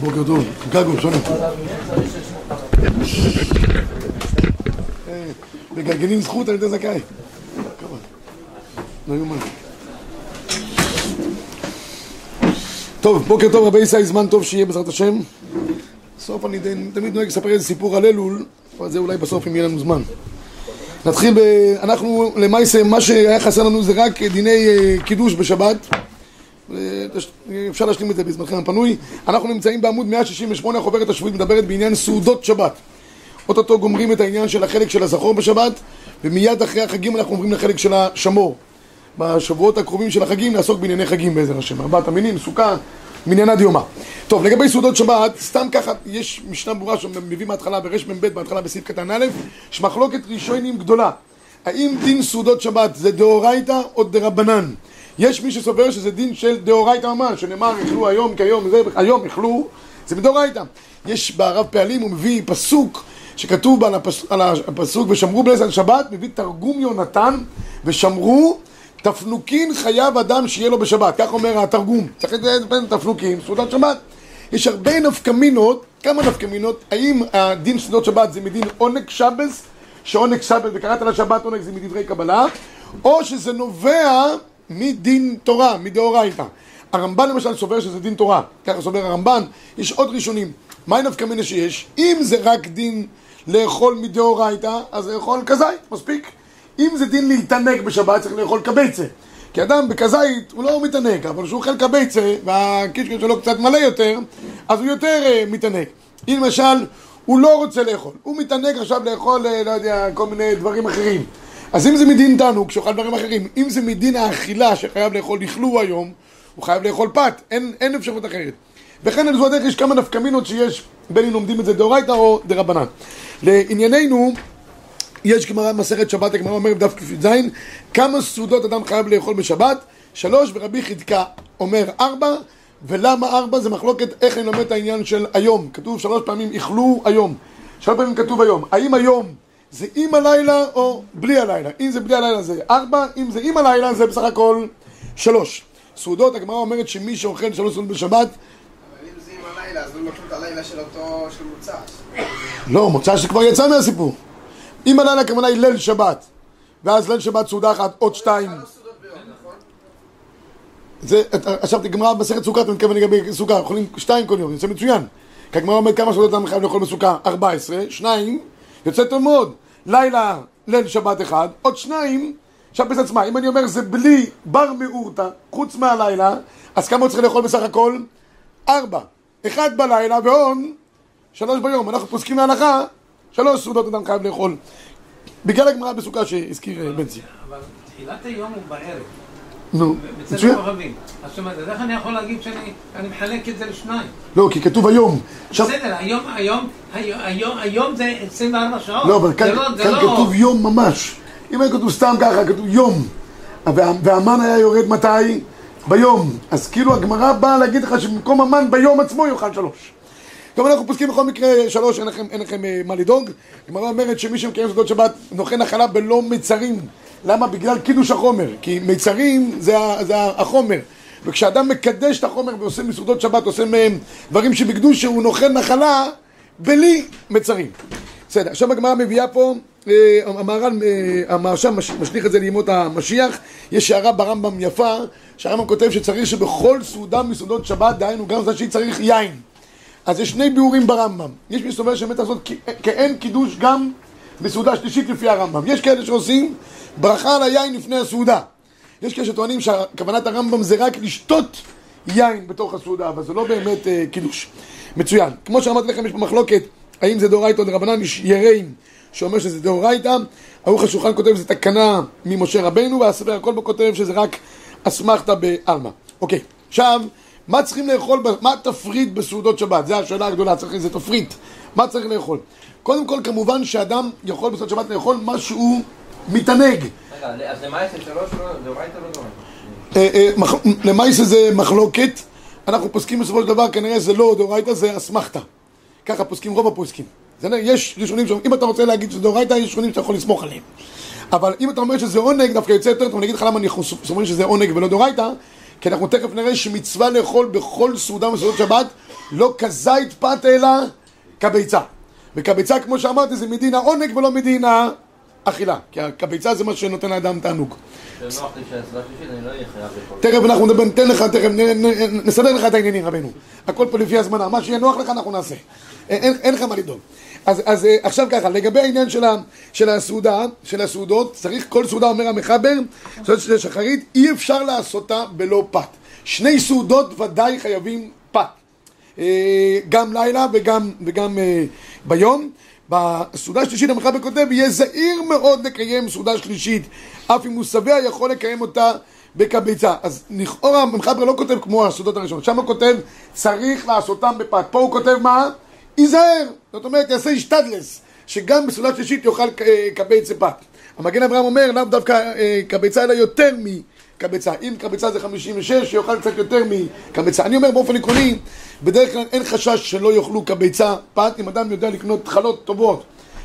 בוקר טוב, גגו, שונה. מגלגלים זכות על ידי זכאי. לא. טוב, בוקר טוב רבי ישי, זמן טוב שיהיה בעזרת השם. בסוף אני תמיד נוהג לספר איזה סיפור על אלול, אבל זה אולי בסוף אם יהיה לנו זמן. נתחיל ב... אנחנו למעשה, מה שהיה חסר לנו זה רק דיני אה, קידוש בשבת. אפשר להשלים את זה בזמנכם הפנוי. אנחנו נמצאים בעמוד 168, החוברת השבועית מדברת בעניין סעודות שבת. אוטוטו גומרים את העניין של החלק של הזכור בשבת, ומיד אחרי החגים אנחנו עוברים לחלק של השמור. בשבועות הקרובים של החגים נעסוק בענייני חגים בעזר השם. ארבעת המינים, סוכה, מניינה דיומה. טוב, לגבי סעודות שבת, סתם ככה, יש משנה ברורה שמביא מההתחלה ברמ"ב, בהתחלה בסעיף קטן א', יש מחלוקת ראשונים גדולה. האם דין סעודות שבת זה דאורייתא או דרבנן? יש מי שסובר שזה דין של דאורייתא ממש, שנאמר, אכלו היום כיום, זה, היום אכלו, זה מדאורייתא. יש ברב פעלים, הוא מביא פסוק שכתוב על, הפס, על הפסוק ושמרו בלס על שבת, מביא תרגום יונתן ושמרו תפנוקין חייב אדם שיהיה לו בשבת, כך אומר התרגום. צריך לתת תפנוקין, סעודת שבת. יש הרבה נפקמינות, כמה נפקמינות, האם הדין סעודות שבת זה מדין עונג שבס, שעונג שבס וקראת לשבת עונג זה מדברי קבלה, או שזה נובע מדין תורה, מדאורייתא. הרמב"ן למשל סובר שזה דין תורה, ככה סובר הרמב"ן, יש עוד ראשונים. מה נפקא מינה שיש? אם זה רק דין לאכול מדאורייתא, אז לאכול כזית, מספיק. אם זה דין להתענג בשבת, צריך לאכול קבייצה. כי אדם בכזית הוא לא מתענג, אבל כשהוא אוכל קבייצה והקישקע שלו קצת מלא יותר, אז הוא יותר uh, מתענג. אם למשל הוא לא רוצה לאכול, הוא מתענג עכשיו לאכול, uh, לא יודע, כל מיני דברים אחרים. אז אם זה מדין תענוג, שאוכל דברים אחרים, אם זה מדין האכילה שחייב לאכול לכלו היום, הוא חייב לאכול פת, אין, אין אפשרות אחרת. וכן על זו הדרך יש כמה נפקמינות שיש, בין אם לומדים את זה דאורייתא או דרבנן. לענייננו, יש גמרא מסכת שבת, הגמרא אומרת בדף כ"ז, כמה סעודות אדם חייב לאכול בשבת? שלוש, ורבי חדקה אומר ארבע, ולמה ארבע? זה מחלוקת איך אני לומד את העניין של היום. כתוב שלוש פעמים, איכלו היום. שלוש פעמים כתוב היום. האם היום זה עם הלילה או בלי הלילה? אם זה בלי הלילה זה ארבע, אם זה עם הלילה זה בסך הכל שלוש. סעודות, הגמרא אומרת שמי שאוכל שלוש סעודות בשבת אבל אם זה עם הלילה, אז לא לוקחים את הלילה של אותו, של מוצ"ש. לא, מוצא שכבר יצא מהסיפור. אם הלילה הכוונה היא ליל שבת, ואז ליל שבת סעודה אחת, עוד שתיים. נכון? זה, עכשיו תגמרא במסכת סוכה, אתה מתכוון לגבי סוכה, אוכלים שתיים כל יום, יוצא מצוין. כי הגמרא אומרת כמה סעודות אדם חייב לאכול בסוכה? 14, שניים, יוצא טוב מאוד. לילה, ליל שבת אחד, עוד שניים, בצד עצמה, אם אני אומר זה בלי בר מאורתא, חוץ מהלילה, אז כמה הוא צריך לאכול בסך הכל? ארבע. אחד בלילה ועוד שלוש ביום. אנחנו פוסקים להלכה, שלוש סעודות אדם חייב לאכול. בגלל הגמרא בסוכה שהזכיר אה, בן ציון. אבל תחילת היום הוא בערב, נו, בצד מצוין. ערבים. אז זאת אומרת, אז איך אני יכול להגיד שאני אני מחלק את זה לשניים? לא, כי כתוב היום. בסדר, היום, היום, היום, זה 24 שעות. לא, אבל כאן לא- לא- כתוב יום ממש. אם היה כתוב סתם ככה, כתוב יום. וה- והמן היה יורד מתי? ביום. אז כאילו הגמרא באה להגיד לך שבמקום המן ביום עצמו יאכל שלוש. טוב, אנחנו פוסקים בכל מקרה שלוש, אין לכם, אין לכם אה, מה לדאוג. הגמרא אומרת שמי שמקיים סעודות שבת נוכל נחלה בלא מצרים. למה? בגלל קידוש החומר. כי מצרים זה, זה החומר. וכשאדם מקדש את החומר ועושה מסעודות שבת, עושה מהם דברים שבקדוש הוא נוכל נחלה בלי מצרים. בסדר, עכשיו הגמרא מביאה פה, אה, המהר"ל, אה, המהרש"ם מש- משליך את זה לימות המשיח, יש הערה ברמב"ם יפה, שהרמב"ם כותב שצריך שבכל סעודה מסעודות שבת, דהיינו גם זה שצריך יין. אז יש שני ביאורים ברמב"ם. יש מי שסובר שבאמת לעשות כאין קידוש גם בסעודה שלישית לפי הרמב"ם. יש כאלה שעושים ברכה על היין לפני הסעודה. יש כאלה שטוענים שכוונת הרמב"ם זה רק לשתות יין בתוך הסעודה, אבל זה לא באמת אה, קידוש. מצוין. כמו שאמרתי לכם, יש פה מחלוקת האם זה דאורייתא או דרבנן, יש יראים שאומר שזה דאורייתא, ערוך השולחן כותב שזה תקנה ממשה רבנו, והספר הכל בו כותב שזה רק אסמכתא בעלמא. אוקיי, עכשיו, מה צריכים לאכול, מה התפריט בסעודות שבת? זו השאלה הגדולה, צריך איזה תפריט. מה צריך לאכול? קודם כל, כמובן שאדם יכול בסעודות שבת לאכול מה שהוא מתענג. רגע, אז למעשה שלוש לא, דאורייתא לא דאורייתא. אה, אה, למעשה זה מחלוקת, אנחנו פוסקים בסופו של דבר, כנראה זה לא דאורייתא, זה אסמכתא. ככה פוסקים רוב הפוסקים. יש ראשונים שאומרים, אם אתה רוצה להגיד שזה דאורייתא, יש ראשונים שאתה יכול לסמוך עליהם. אבל אם אתה אומר שזה עונג, דווקא יוצא יותר טוב, אני אגיד לך למה אנחנו סוברים שזה עונג ולא דאורייתא, כי אנחנו תכף נראה שמצווה לאכול בכל סעודה מסעודות שבת, לא כזית פת אלא כביצה. וכביצה, כמו שאמרתי, זה מדין העונג ולא מדין האכילה. כי הכביצה זה מה שנותן לאדם תענוג. לא. תכף אנחנו נדבר, ניתן לך, תכף נסדר לך את העניינים, רבנו. הכל פה לפי הזמנה, מה שיהיה נוח לך אנחנו נעשה. אין, לך מה לדאוג. אז, אז אה, עכשיו ככה, לגבי העניין של, ה, של הסעודה, של הסעודות, צריך כל סעודה, אומר המחבר, סעודה של שחרית, אי אפשר לעשותה בלא פת. שני סעודות ודאי חייבים פת. אה, גם לילה וגם, וגם אה, ביום. בסעודה השלישית המחבר כותב, יהיה זהיר מאוד לקיים סעודה שלישית, אף אם הוא שבע יכול לקיים אותה בקביצה. אז לכאורה המחבר לא כותב כמו הסעודות הראשונות, שם הוא כותב צריך לעשותם בפת. פה הוא כותב מה? ייזהר, זאת אומרת יעשה השתדלס, שגם בסעודה שלישית יאכל אה, קבצה פת. המגן אברהם אומר לאו דווקא אה, קבצה אלא יותר מקבצה. אם קבצה זה 56, שיאכל קצת יותר מקבצה. אני אומר באופן עקרוני, בדרך כלל אין חשש שלא יאכלו קבצה פת, אם אדם יודע לקנות חלות טובות.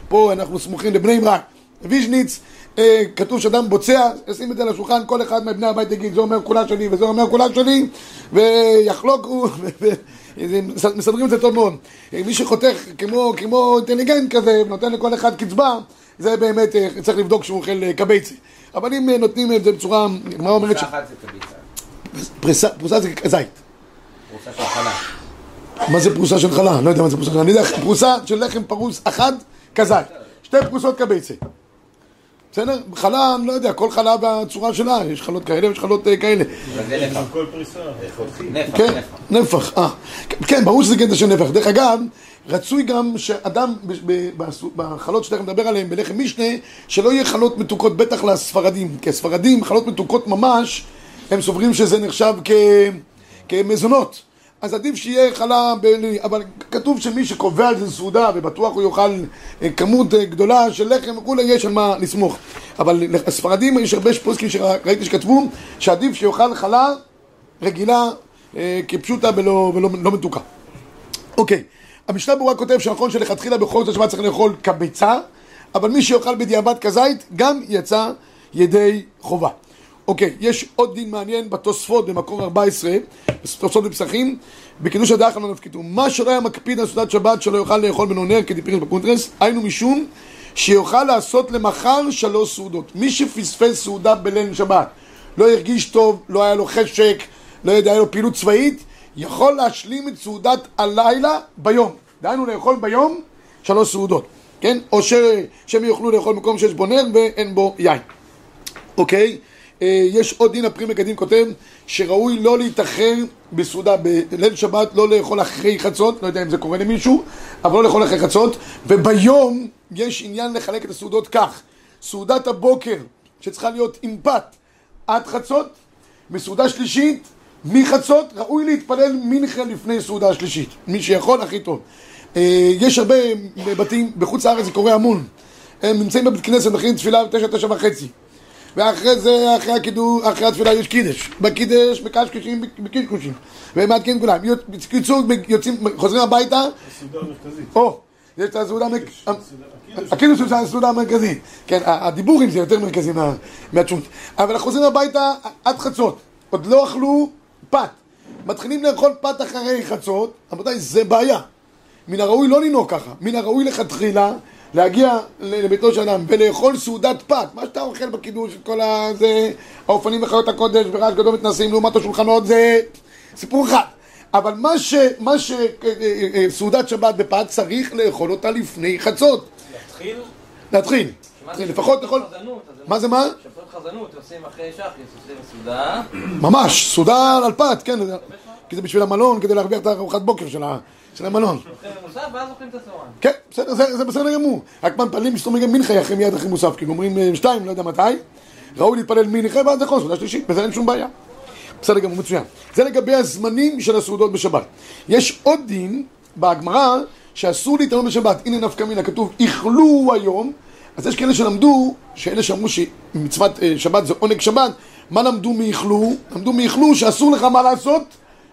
פה אנחנו סמוכים לבני ברק. ויז'ניץ, אה, כתוב שאדם בוצע, ישים את זה על השולחן, כל אחד מבני הבית יגיד, זה אומר כולה שלי וזה אומר כולה שלי, ויחלוק הוא, ו- ו- זה- מסדרים את זה טוב מאוד. מי שחותך כמו, כמו אינטליגנט כזה, ונותן לכל אחד קצבה, זה באמת, אה, צריך לבדוק שהוא אוכל אה, קבצה. אבל אם אה, נותנים את זה בצורה, הגמרא אומרת פרוסה אחת זה קביצה. שפרוסה פרוסה זה זית. פרוסה של חלה. מה זה פרוסה של חלה? לא יודע מה זה פרוסה של חלה. אני יודע, פרוסה של לחם פרוס אחד, כזית. שתי פרוסות כביצה. בסדר? חלה, אני לא יודע, כל חלה בצורה שלה, יש חלות כאלה ויש חלות כאלה. זה נפח. כל פריסה. נפח, כן, נפח. נפח, אה. כן, ברור שזה קטע של נפח. דרך אגב, רצוי גם שאדם בחלות שתכף נדבר עליהן בלחם משנה, שלא יהיה חלות מתוקות, בטח לספרדים. כי הספרדים, חלות מתוקות ממש, הם סוברים שזה נחשב כ... כמזונות. אז עדיף שיהיה חלה, ב... אבל כתוב שמי שקובע על זה סעודה ובטוח הוא יאכל אה, כמות אה, גדולה של לחם וכולי, יש על מה לסמוך. אבל הספרדים, יש הרבה פוסקים שראיתי שכתבו שעדיף שיאכל חלה רגילה אה, כפשוטה ולא, ולא לא מתוקה. אוקיי, המשנה ברורה כותב שנכון שלכתחילה בכל זאת השבת צריך לאכול כביצה, אבל מי שיאכל בדיעבד כזית גם יצא ידי חובה. אוקיי, יש עוד דין מעניין בתוספות במקור 14, תוספות בפסחים, בקידוש הדרך לא נפקידו. מה שלא היה מקפיד על סעודת שבת שלא יאכל לאכול בנונר כדיפירס בקונטרס, היינו משום שיוכל לעשות למחר שלוש סעודות. מי שפספס סעודה בליל שבת, לא הרגיש טוב, לא היה לו חשק, לא יודע, היה לו פעילות צבאית, יכול להשלים את סעודת הלילה ביום. דהיינו לאכול ביום שלוש סעודות, כן? או ש... שהם יוכלו לאכול במקום שיש בו נר ואין בו יין. אוקיי? אה, יש עוד דין הפרי מגדים כותב שראוי לא להתאחר בסעודה בליל שבת, לא לאכול אחרי חצות, לא יודע אם זה קורה למישהו, אבל לא לאכול אחרי חצות, וביום יש עניין לחלק את הסעודות כך, סעודת הבוקר שצריכה להיות עם פת עד חצות, וסעודה שלישית מחצות, ראוי להתפלל מנחה לפני סעודה שלישית, מי שיכול הכי טוב. אה, יש הרבה בתים, בחוץ לארץ זה קורה המון, הם נמצאים בבית כנסת, מכינים תפילה בתשע, תשע וחצי ואחרי זה, אחרי הקידוש, אחרי התפילה יש קידש. בקידש, בקשקשים, בקשקושים. והם מעדכנים כולם. בקיצור, יוצאים, חוזרים הביתה, סעודה מרכזית. או, יש את הסעודה המרכזית. הקידוש הוא הסעודה המרכזית. כן, הדיבורים זה יותר מרכזי מה- מהצ'ונט. אבל חוזרים הביתה עד חצות. עוד לא אכלו פת. מתחילים לאכול פת אחרי חצות, רבותיי, זה בעיה. מן הראוי לא לנהוג ככה. מן הראוי לכתחילה להגיע לביתו של אדם ולאכול סעודת פת. מה שאתה אוכל בקידוש, את כל ה... זה... האופנים וחיות הקודש ורעש גדול מתנשאים לעומת השולחנות, זה סיפור אחד. אבל מה ש... מה ש... אה, אה, אה, סעודת שבת בפת צריך לאכול אותה לפני חצות. להתחיל? להתחיל. זה לפחות אז מה זה מה? שפות חזנות עושים אחרי שחריס, עושים סעודה. ממש, סעודה על פת, כן. כי זה בשביל המלון, כדי להרוויח את הארוחת בוקר של המלון. כן, בסדר, זה, בסדר גמור. רק מתפללים מסתובבים גם מנחה אחרי מיד אחרי מוסף, כאילו אומרים אה, שתיים, לא יודע מתי. ראוי להתפלל מנחה ואז לאכול סעודה שלישית, בזה אין שום בעיה. בסדר גמור, מצוין. זה לגבי הזמנים של הסעודות בשבת. יש עוד דין בגמרא שאסור להתענות בשבת. הנה נפקא מינה, כתוב איכלו היום. אז יש כאלה שלמדו, שאלה שאמרו שמצוות אה, שבת זה עונג שבת, מה למדו מאיכלו? למדו מאיכלו שאסור לך מה לעשות?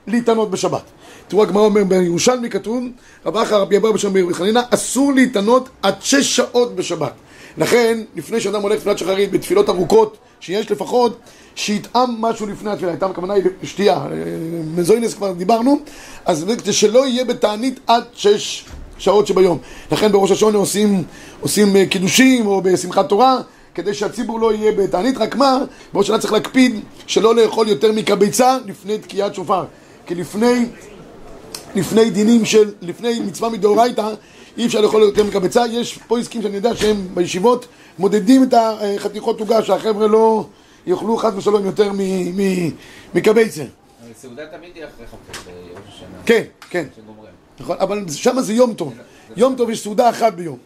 להתענות בשבת. תראו, הגמרא אומר בירושלמי כתוב, רב אחא רבי אבר בשם רבי חנינא, אסור להתענות עד שש שעות בשבת. לכן, לפני שאדם הולך תפילת שחרית בתפילות ארוכות, שיש לפחות שיטעם משהו לפני התפילה, איתם הכוונה היא שתייה, אה, מזוינס כבר דיברנו, אז כדי שלא יהיה בתענית עד שש שעות שביום. לכן בראש השונה עושים, עושים אה, קידושים או בשמחת תורה, כדי שהציבור לא יהיה בתענית, רק מה, בראש השנה צריך להקפיד שלא לאכול יותר מקביצה לפני תקיעת שופר. כי לפני, לפני דינים של, לפני מצווה מדאורייתא, אי אפשר לאכול יותר מקבצה. יש פה עסקים שאני יודע שהם בישיבות מודדים את החתיכות עוגה, שהחבר'ה לא יאכלו חס ושלום יותר מ- מ- מקבצה. אבל סעודה תמיד היא אחרי ביום השנה. כן, כן. נכון, אבל שם זה יום טוב. יום טוב יש סעודה אחת ביום.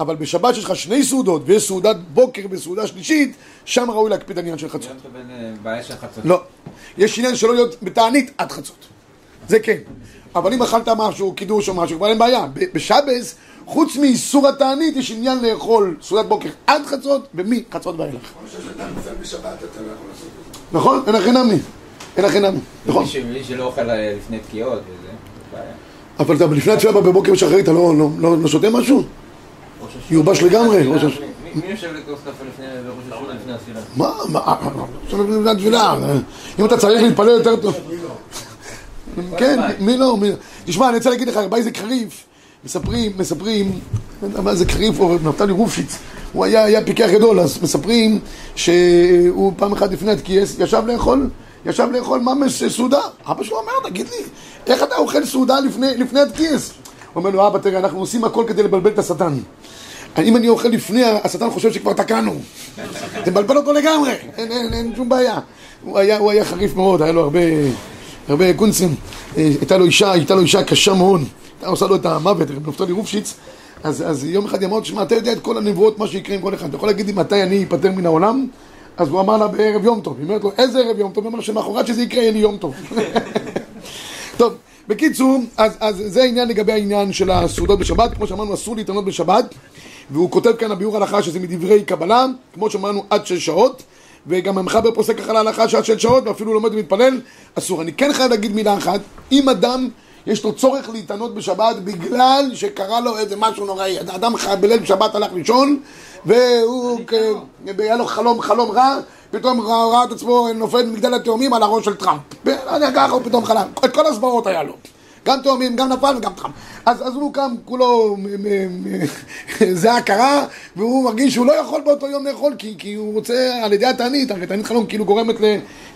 אבל בשבת שיש לך שני סעודות, ויש סעודת בוקר וסעודה שלישית, שם ראוי להקפיד על עניין של חצות. יום טוב בין אה, בעיה של חצות. לא. יש עניין שלא להיות בתענית עד חצות. זה כן. אבל אם אכלת משהו, קידוש או משהו, כבר אין בעיה. ב- בשבס, חוץ מאיסור התענית, יש עניין לאכול סעודת בוקר עד חצות, ומחצות ואילך. נכון? אין הכי נמי. אין הכי נמי. נכון. מי שלא אוכל אה, לפני תקיעות וזה, בעיה. אבל אתה לפני התפילה בבוקר ושחרית, אתה לא- לא- לא לא שותה משהו? ראש. יובש לגמרי, ראש מי- יושב לכוס קפה לפני בראש השנה לפני התפילה? מה? מה? עכשיו לפני התפילה. אם אתה צריך להתפלל יותר טוב. כן, מי לא? תשמע, אני רוצה להגיד לך, רבי איזה קריף, מספרים, מספרים, מה זה קריף, נפתלי רופשיץ, הוא היה, פיקח גדול, אז מספרים שהוא פעם אחת לפני התקיעס ישב לאכול, ישב לאכול ממש סעודה. אבא שלו אומר, תגיד לי, איך אתה אוכל סעודה לפני, לפני התקיעס? הוא אומר לו, אבא, תראה, אנחנו עושים הכל כדי לבלבל את השטן. אם אני אוכל לפני, השטן חושב שכבר תקענו. זה מבלבל אותו לגמרי, אין, אין, אין שום בעיה. הוא היה, הוא היה חריף מאוד, היה לו הרבה, הרבה קונצים. אה, הייתה לו אישה, הייתה לו אישה קשה מאוד. הייתה עושה לו את המוות, רב נפתלי רופשיץ. אז, אז יום אחד היא אמרה לו, שמע, אתה יודע את כל הנבואות, מה שיקרה עם כל אחד. אתה יכול להגיד לי מתי אני אפטר מן העולם? אז הוא אמר לה בערב יום טוב. היא אומרת לו, איזה ערב יום טוב? הוא אמר שמחרת שזה יקרה, יהיה לי יום טוב. טוב, בקיצור, אז, אז זה העניין לגבי העניין של הסעודות בשבת. כמו שאמרנו, אסור להתענות בשבת. והוא כותב כאן הביאור הלכה שזה מדברי קבלה, כמו שאמרנו עד שש שעות, וגם המחבר פוסק ככה להלכה שעד שש שעות, ואפילו לומד ומתפלל, אסור. אני כן חייב להגיד מילה אחת, אם אדם יש לו צורך להתענות בשבת בגלל שקרה לו איזה משהו נוראי, אדם בליל שבת הלך לישון, והוא, היה לו חלום, חלום רע, פתאום ראה, את עצמו נופל ממגדל התאומים על הראש של טראמפ. ככה הוא פתאום חלם, את כל הזוועות היה לו. גם תאומים, גם נפל וגם טראמפ. אז, אז הוא קם כולו, זה הכרה, והוא מרגיש שהוא לא יכול באותו יום לאכול, כי, כי הוא רוצה על ידי התענית, הרי תענית חלום כאילו גורמת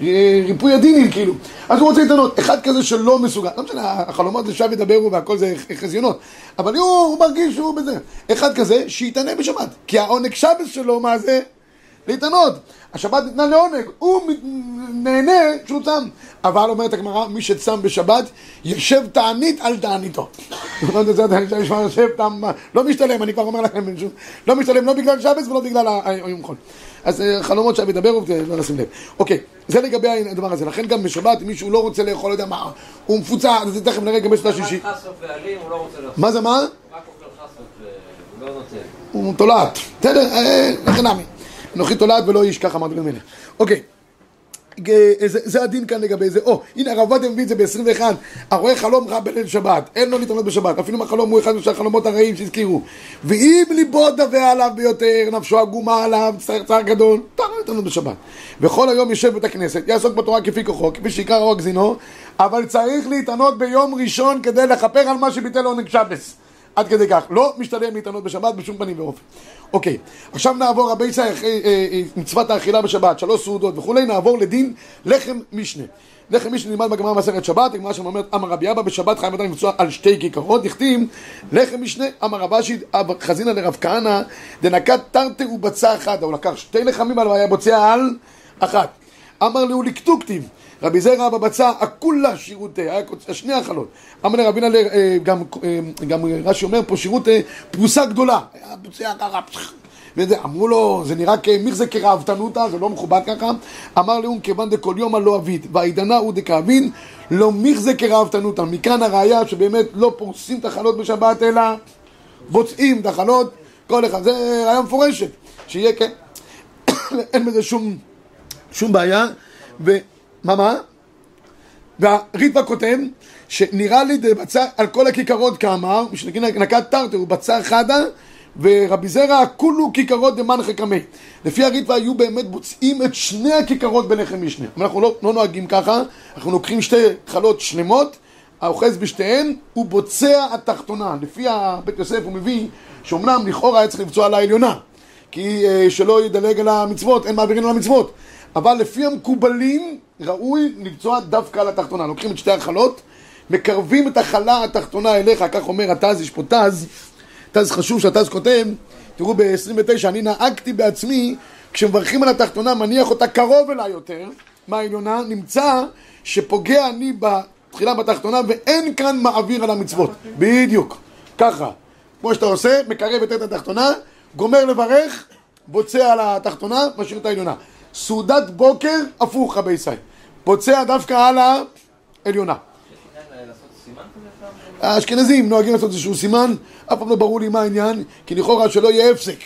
לריפוי הדינים, כאילו. אז הוא רוצה להתענות. אחד כזה שלא מסוגל, לא משנה, החלומות זה שב ידברו והכל זה חזיונות, אבל הוא, הוא מרגיש שהוא בזה. אחד כזה, שיתענה בשבת. כי העונג שבס שלו, מה זה? להתענות. השבת ניתנה לעונג, הוא נהנה שהוא צם. אבל אומרת הגמרא, מי שצם בשבת, ישב תענית על תעניתו. לא זה נשמע יושב תם, לא משתלם, אני כבר אומר לכם, לא משתלם לא בגלל שבס ולא בגלל היום חול. אז אה, חלומות שם ידברו, לא נשים לב. אוקיי, זה לגבי הדבר הזה. לכן גם בשבת, אם מישהו לא רוצה לאכול, לא יודע מה, הוא מפוצץ, אז תכף נראה גם השישית. ואלים הוא לא. מה זה מה? והוא לא. הוא תולעת. בסדר, אה, לכן נמי. אנוכי תולעת ולא איש, ככה אמר דברים אלה. אוקיי. אה, זה, הדין כאן לגבי זה. או, הנה הרב עובדיה מביא את זה ב-21. הרואה חלום רע בליל שבת, אין לו להתעמד בשבת. אפילו אם החלום הוא אחד מהחלומות הרעים שהזכירו. ואם ליבו דווה עליו ביותר, נפשו עגומה עליו, צער צער גדול, תענו להתעמד בשבת. וכל היום יושב בבית הכנסת, יעסוק בתורה כפי כוחו, כפי שעיקר אור גזינו, אבל צריך להתענות ביום ראשון כדי לכפר על מה שביטל עונג שבס. עד כדי כך. לא משתלם להתענות בשבת בשום פנים ואופן. אוקיי, עכשיו נעבור ישראל, אחרי אה, אה, מצוות האכילה בשבת, שלוש סעודות וכולי, נעבור לדין לחם משנה. לחם משנה נלמד בגמרא במסכת שבת, הגמרא שם אומרת, אמר רבי אבא, בשבת חייב אדם לבצוע על שתי כיכרות, דכתיב, לחם משנה, אמר רב אשי, חזינא לרב כהנא, דנקת תרתי ובצע אחד, הוא לקח שתי לחמים אבל היה בוצע על אחת. אמר לי, הוא לקטוקטיב. רבי זרע בבצע, הכולה שירותי, היה שני החלות. אמר לרבי נלר, אה, גם, אה, גם רש"י אומר פה שירותי פרוסה גדולה. וזה, אמרו לו, זה נראה כמיכזה כראוותנותא, זה לא מכובד ככה. אמר לאום כיוון דכל יומא לא אביד, והעידנה הוא דקאבין, לא מיכזה כראוותנותא. מכאן הראיה שבאמת לא פורסים את החלות בשבת, אלא בוצעים את החלות, כל אחד. זה ראיה מפורשת, שיהיה כן. אין בזה שום... שום בעיה, ומה מה? והריטב"א כותב שנראה לי דבצע על כל הכיכרות כאמר, נקת תרתי הוא בצע חדה ורבי זרע כולו כיכרות דמנחה קמי. לפי הריטווה היו באמת בוצעים את שני הכיכרות בלחם משנה. אבל אנחנו לא, לא נוהגים ככה, אנחנו לוקחים שתי חלות שלמות, האוחז בשתיהן, הוא בוצע התחתונה. לפי בית יוסף הוא מביא שאומנם לכאורה היה צריך לבצוע על העליונה, כי אה, שלא ידלג על המצוות, אין מעבירים על המצוות. אבל לפי המקובלים, ראוי לבצוע דווקא על התחתונה. לוקחים את שתי החלות, מקרבים את החלה התחתונה אליך, כך אומר התז, יש פה תז, תז חשוב שהתז כותב, תראו ב-29, אני נהגתי בעצמי, כשמברכים על התחתונה, מניח אותה קרוב אליי יותר, מהעליונה, נמצא שפוגע אני בתחילה בתחתונה ואין כאן מעביר על המצוות. בדיוק, ככה. כמו שאתה עושה, מקרב יותר את התחתונה, גומר לברך, בוצע על התחתונה, משאיר את העליונה. סעודת בוקר, הפוך רבי ישראל. בוצע דווקא על העליונה. האשכנזים נוהגים לעשות איזשהו סימן, אף פעם לא ברור לי מה העניין, כי לכאורה שלא יהיה הפסק.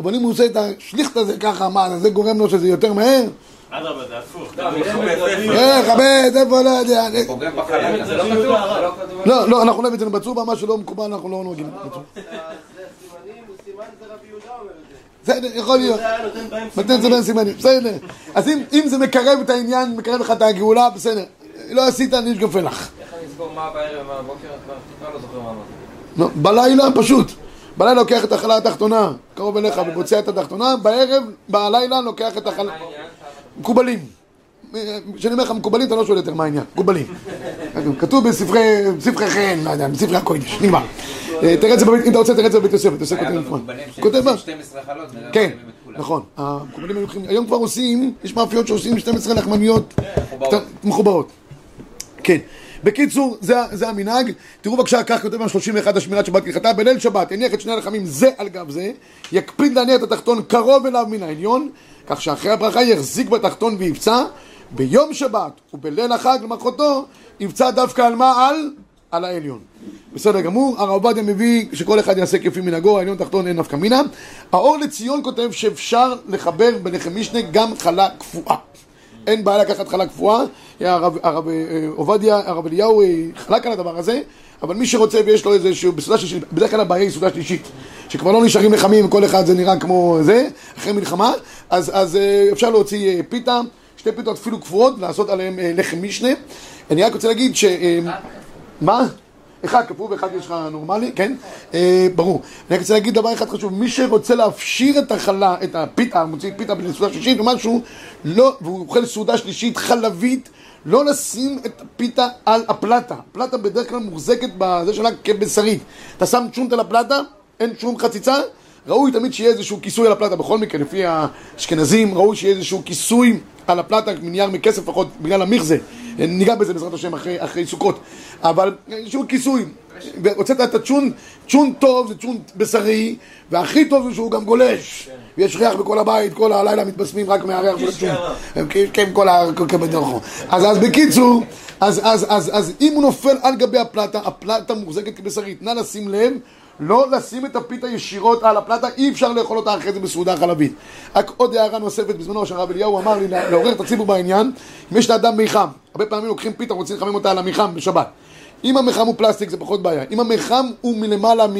אבל אם הוא עושה את השליכט הזה ככה, מה, זה גורם לו שזה יותר מהר? אדרבה, זה הפוך. לא, אבל מכבד, איפה- אה, לא יודע. בחלל, זה לא זה כתוב, לא כתוב. לא, לא, אנחנו לא זה בצובה, מה שלא מקובל אנחנו לא נוהגים. זה סימנים, הוא סימן זה רבי יהודה אומר את זה. בסדר, יכול להיות. נותן בהם נותן זה בין סימנים, בסדר. אז אם, זה מקרב את העניין, מקרב לך את הגאולה, בסדר. לא עשית, אני אשגפה לך. איך אני אזכור מה בערב ומה בבוקר? כבר לא זוכר מה אמרתי. לא, בלילה פשוט. בלילה לוקח את החלה התחתונה, קרוב אליך, ובוצע את התחתונה, בערב, בלילה לוקח את החלה... מקובלים. כשאני אומר לך מקובלים, אתה לא שואל יותר מה העניין. מקובלים. כתוב בספרי חן, לא יודע, בספרי הקודש, נגמר. אה, תראה את זה בבית, אם אתה רוצה, תראה את זה בבית יוסף, בית יוסף היה כותב נפרד. כותב מה? שעושים 12 חלות, ונראה כן. נכון. המקובלים היו לוקחים, היום כבר עושים, יש מאפיות שעושים 12 לחמניות מחוברות. מחוברות. כן. בקיצור, זה, זה המנהג. תראו בבקשה, כך כותב ה-31 השמירת שבת כהלכתה. בליל שבת יניח את שני הלחמים זה על גב זה, יקפיד להניע את התחתון קרוב אליו מן העליון, כך שאחרי הברכה יחזיק בתחתון ויפצע. ביום שבת ובליל החג למחרתו, יפצע דווקא על מה? על? על העליון. בסדר גמור, הרב עובדיה מביא שכל אחד יעשה כפי מנהגו, העליון תחתון אין נפקא מינה. האור לציון כותב שאפשר לחבר בלחם משנה גם חלה קפואה. אין בעיה לקחת חלה קפואה, הרב, אה, עובדיה, הרב אליהו אה, חלק על הדבר הזה, אבל מי שרוצה ויש לו איזשהו, בסעודה שלישית, בדרך כלל הבעיה היא סעודה שלישית, שכבר לא נשארים לחמים, כל אחד זה נראה כמו זה, אחרי מלחמה, אז, אז אה, אפשר להוציא פיתה, שתי פיתות אפילו קפואות, לעשות עליהן לחם משנה. אני רק רוצה להגיד ש... מה? אחד כפוף ואחד יש לך נורמלי, כן? אה, ברור. אני רק רוצה להגיד דבר אחד חשוב, מי שרוצה להפשיר את החלה, את הפיתה, מוציא פיתה בסעודה שלישית או משהו, לא, והוא אוכל סעודה שלישית חלבית, לא לשים את הפיתה על הפלטה. הפלטה בדרך כלל מוחזקת בזה שלה כבשרית. אתה שם צ'ונט על הפלטה, אין שום חציצה, ראוי תמיד שיהיה איזשהו כיסוי על הפלטה. בכל מקרה, לפי האשכנזים, ראוי שיהיה איזשהו כיסוי על הפלטה, מנייר מכסף לפחות, בגלל המכזה. ניגע בזה בעזרת השם אחרי, אחרי סוכות. אבל איזשהו כיסוי. והוצאת את הצ'ון, צ'ון טוב זה צ'ון בשרי, והכי טוב זה שהוא גם גולש. ויש ריח בכל הבית, כל הלילה מתבשמים רק מהריח של הצ'ון. כן, כן, כל ה... אז אז בקיצור, אז, אז, אז, אז אם הוא נופל על גבי הפלטה, הפלטה מוחזקת כבשרית. נא לשים לב. לא לשים את הפיתה ישירות על הפלטה, אי אפשר לאכול אותה אחרי זה בסעודה חלבית. רק עוד הערה נוספת, בזמנו של הרב אליהו אמר לי לעורר את הציבור בעניין, אם יש לאדם מיחם, הרבה פעמים לוקחים פיתה, רוצים לחמם אותה על המיחם בשבת. אם המיחם הוא פלסטיק זה פחות בעיה, אם המיחם הוא מלמעלה מ...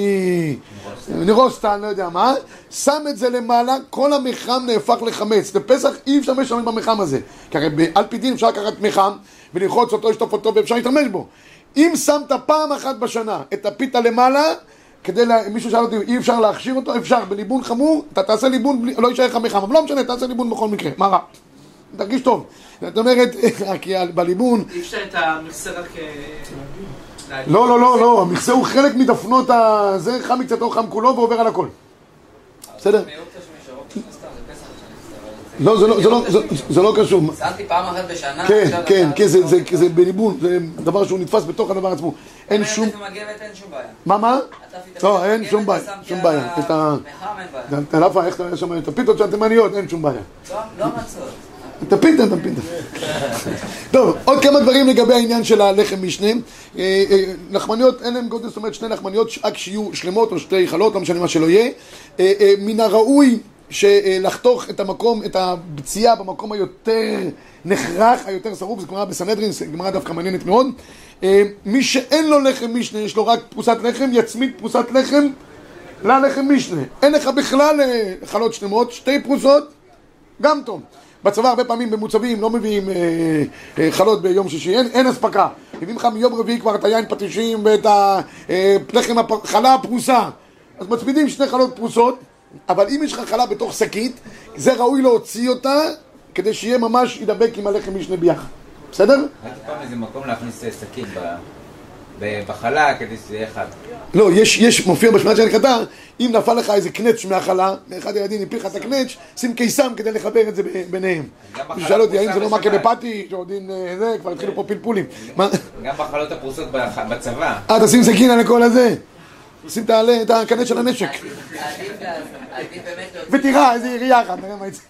מרוסטה, אני לא יודע מה, שם את זה למעלה, כל המיחם נהפך לחמץ. לפסח אי אפשר להשתמש במיחם הזה. כי הרי על פי דין אפשר לקחת מיחם וללחוץ אותו, לשטוף אותו ואפשר להשתמש בו. אם שמת פעם אחת בשנה את הפיתה למעלה, כדי, לה... מישהו שאל אותי, אי אפשר להכשיר אותו? אפשר, בליבון חמור, אתה תעשה ליבון, בלי... לא יישאר לך מיחם, אבל לא משנה, תעשה ליבון בכל מקרה, מה רע? תרגיש טוב. זאת אומרת, כי בליבון, אי אפשר את המכסה רק... אה. לא, לא, לא, לא, המכסה הוא חלק מדפנות ה... זה חם מקצתו חם כולו ועובר על הכל. בסדר? מאופציה שנשארות, סתם, זה פסח שאני לא, זה לא, זה לא, זה- לא קשור. שמתי פעם אחת בשנה, כן, כן, כן, זה- זה- זה בליבון, זה דבר שהוא נתפס בתוך הדבר עצמו. אין שום... מה, מה? לא, אין שום בעיה, שמתי שום בעיה. את ה... המחם אין בעיה. אתה לאפה, איך אתה שם את הפיתות של התימניות, אין שום בעיה. לא, לא מצות. את הפיתה, את הפיתה. טוב, עוד כמה דברים לגבי העניין של הלחם משנה. אה, אה, לחמניות, אין להם גודל, זאת אומרת שני לחמניות, רק שיהיו שלמות או שתי חלות, לא משנה מה שלא יהיה. אה, מן הראוי שלחתוך את המקום, את הבציעה במקום היותר נחרך, היותר שרוף, זה גמרא בסנהדרין, זו גמרא דווקא מעניינת מאוד. אה, מי שאין לו לחם משנה, יש לו רק פרוסת לחם, יצמיד פרוסת לחם ללחם משנה. אין לך בכלל אה, חלות שלמות, שתי פרוסות, גם טוב. בצבא הרבה פעמים במוצבים לא מביאים אה, אה, חלות ביום שישי, אין, אין אספקה. מביאים לך מיום רביעי כבר את היין פטישים ואת הלחם, חלה פרוסה. אז מצמידים שני חלות פרוסות, אבל אם יש לך חלה בתוך שקית, זה ראוי להוציא אותה כדי שיהיה ממש ידבק עם הלחם משנה ביחד. בסדר? ראיתי פעם איזה מקום להכניס אה, ב- בחלה כדי שזה יהיה אחד. לא, יש, יש, מופיע בשמונה של קטר, אם נפל לך איזה קנץ' מהחלה, ואחד הילדים הפיל לך את הקנץ', שים קיסם כדי לחבר את זה ביניהם. מישהו שאל אותי, האם זה לא מכה. בפאטי, שעודים אה, זה, כבר התחילו פה פלפולים. גם בחלות הפרוסות בצבא. אה, תשים סכין על הכל הזה. שים את הקנץ' של הנשק. להוציא... ותראה, איזה ירייה אחת, נראה מה יצא.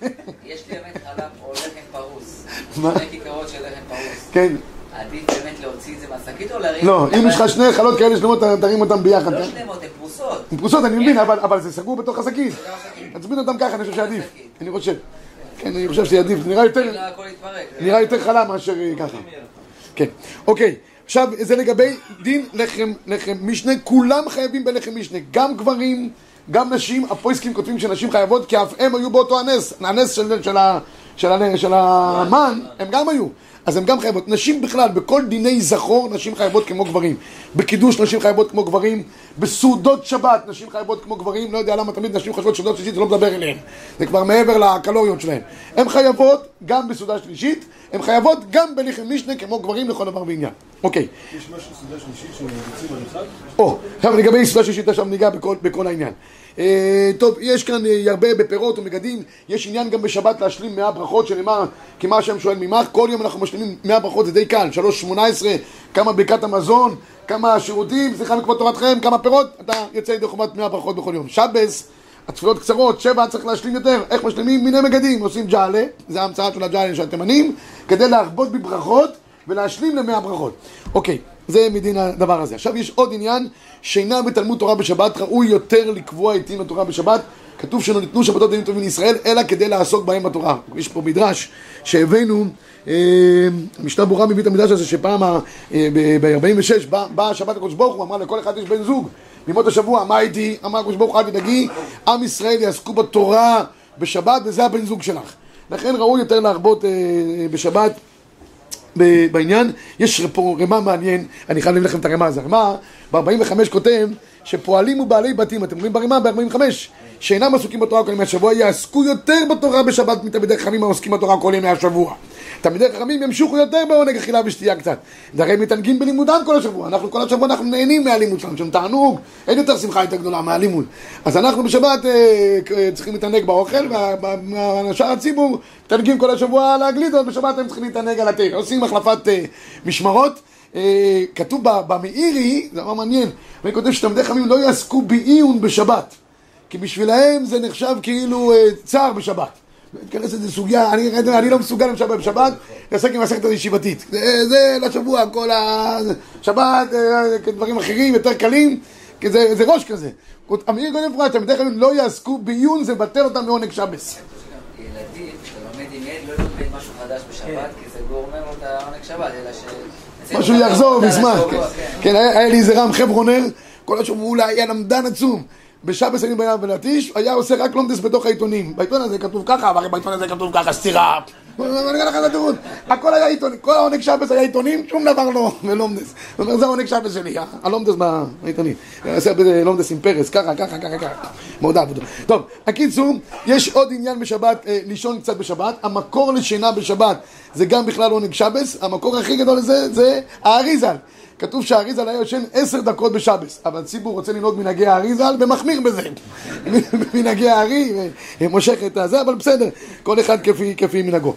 יש לי באמת חלב או לחם פרוס. מה? שתי כיכרות של לחם פרוס. כן. עדיף באמת להוציא את זה מהשקית או להרים? לא, אם יש לך שני חלות כאלה שלמות, תרים אותם ביחד. לא כן? שלמות, הן פרוסות. עם פרוסות, אני מבין, אבל אבל זה סגור בתוך השקית. תצמיד אותם ככה, אני חושב שעדיף. אני חושב. כן, אני חושב שזה עדיף. זה נראה יותר... לא חלה מאשר אה, ככה. כן, אוקיי. עכשיו, זה לגבי דין לחם, לחם משנה, כולם חייבים בלחם משנה, גם גברים, גם נשים, הפויסקים כותבים שנשים חייבות, כי אף הם היו באותו הנס, הנס של, של, ה- של, ה- של המן, הם גם היו. אז הן גם חייבות. נשים בכלל, בכל דיני זכור, נשים חייבות כמו גברים. בקידוש נשים חייבות כמו גברים. בסעודות שבת נשים חייבות כמו גברים. לא יודע למה תמיד נשים חושבות סעודות שלישית, זה לא מדבר אליהן. זה כבר מעבר לקלוריות שלהן. הן חייבות גם בסעודה שלישית, הן חייבות גם בלחם משנה כמו גברים לכל דבר ועניין. אוקיי. יש משהו סעודה שלישית שמבצעים על אחד? או, עכשיו לגבי סעודה שלישית, עכשיו ניגע בכל, בכל העניין. אה, טוב, יש כאן אה, הרבה בפירות ומגדים, יש עניין גם בשבת להשלים 100 ברכות, שנאמר, כי מה השם שואל ממך, כל יום אנחנו משלימים 100 ברכות, זה די קל, 3.18, כמה ברכת המזון, כמה שירותים, סליחה מכבוד תורתכם, כמה פירות, אתה יוצא ידי חובת 100 ברכות בכל יום. שבס, התפילות קצרות, שבע צריך להשלים יותר, איך משלימים? מיני מגדים, עושים ג'אלה, זה ההמצאה של הג'אלה של התימנים, כדי להרבות בברכות ולהשלים למאה ברכות. אוקיי, זה מדין הדבר הזה. עכשיו יש עוד עניין, שינה בתלמוד תורה בשבת, ראוי יותר לקבוע עתים לתורה בשבת. כתוב שלא ניתנו שבתות דברים טובים לישראל, אלא כדי לעסוק בהם בתורה. יש פה מדרש שהבאנו, אה, המשנה ברורה מבית המדרש הזה, שפעם ב-46 בא, בא השבת לקדוש ברוך הוא, אמר לכל אחד יש בן זוג. בימות השבוע, מה הייתי? אמר הקדוש ברוך הוא, אל תדאגי, עם ישראל יעסקו בתורה בשבת, וזה הבן זוג שלך. לכן ראוי יותר להרבות אה, אה, בשבת בעניין. יש פה רמה מעניין, אני חייב להביא לכם את הרמה הזו. הרמה ב-45 כותב שפועלים ובעלי בתים, אתם רואים ברמה ב-45, שאינם עסוקים בתורה כל ימי השבוע, יעסקו יותר בתורה בשבת מתלמידי חכמים העוסקים בתורה כל ימי השבוע. תלמידי חכמים ימשיכו יותר בעונג אכילה ושתייה קצת. הרי מתענגים בלימודם כל השבוע. אנחנו כל השבוע אנחנו נהנים מהלימוד שלנו, שם תענוג, אין יותר שמחה יותר גדולה מהלימוד. אז אנחנו בשבת אה, אה, צריכים להתענג באוכל, והשאר הציבור מתענגים כל השבוע על הגלידות, בשבת הם צריכים להתענג על התה. עושים החלפת אה, משמרות. אה, כתוב במאירי, זה דבר מעניין, אני כותב שתלמידי חכמים לא יעסקו בעיון בשבת. כי בשבילהם זה נחשב כאילו אה, צער בשבת. תיכנס לאיזה סוגיה, אני, אני לא מסוגל למשל בשבת להתעסק עם הסרט הישיבתית. זה, זה לשבוע, כל השבת, אה, דברים אחרים יותר קלים, כי זה, זה ראש כזה. אמיר גונן פרט, תלמידי חכמים לא יעסקו בעיון, זה מבטל אותם מעונג שבס. ילדים, כשאתה לומד עם ילד, לא לומד משהו חדש בשבת, כי זה גורם לו את העונג שבת, אלא ש... משהו יחזור וישמח. לשבוע, כן. כן. כן, היה לי איזה רם חברונר, כל השבוע היה למדן עצום. בשבס אני בעיה ולטיש, היה עושה רק לומדס בתוך העיתונים. בעיתון הזה כתוב ככה, אבל בעיתון הזה כתוב ככה, סתירה. אני אגיד לך את התירוץ. הכל היה עיתונים, כל העונג שבס היה עיתונים, שום דבר לא, ולומדס. הוא אומר, זה העונג שבס שלי, הלומדס בעיתונים. לומדס עם פרס, ככה, ככה, ככה, ככה. מאוד אהב אותו. טוב, הקיצור, יש עוד עניין בשבת, אה, לישון קצת בשבת. המקור לשינה בשבת זה גם בכלל עונג שבס. המקור הכי גדול לזה זה האריזל. כתוב שהאריזל היה יושן עשר דקות בשבס, אבל הציבור רוצה לנהוג מנהגי האריזל ומחמיר בזה. מנהגי הארי, אה, מושך את הזה, אבל בסדר, כל אחד כפי, כפי מנהגו.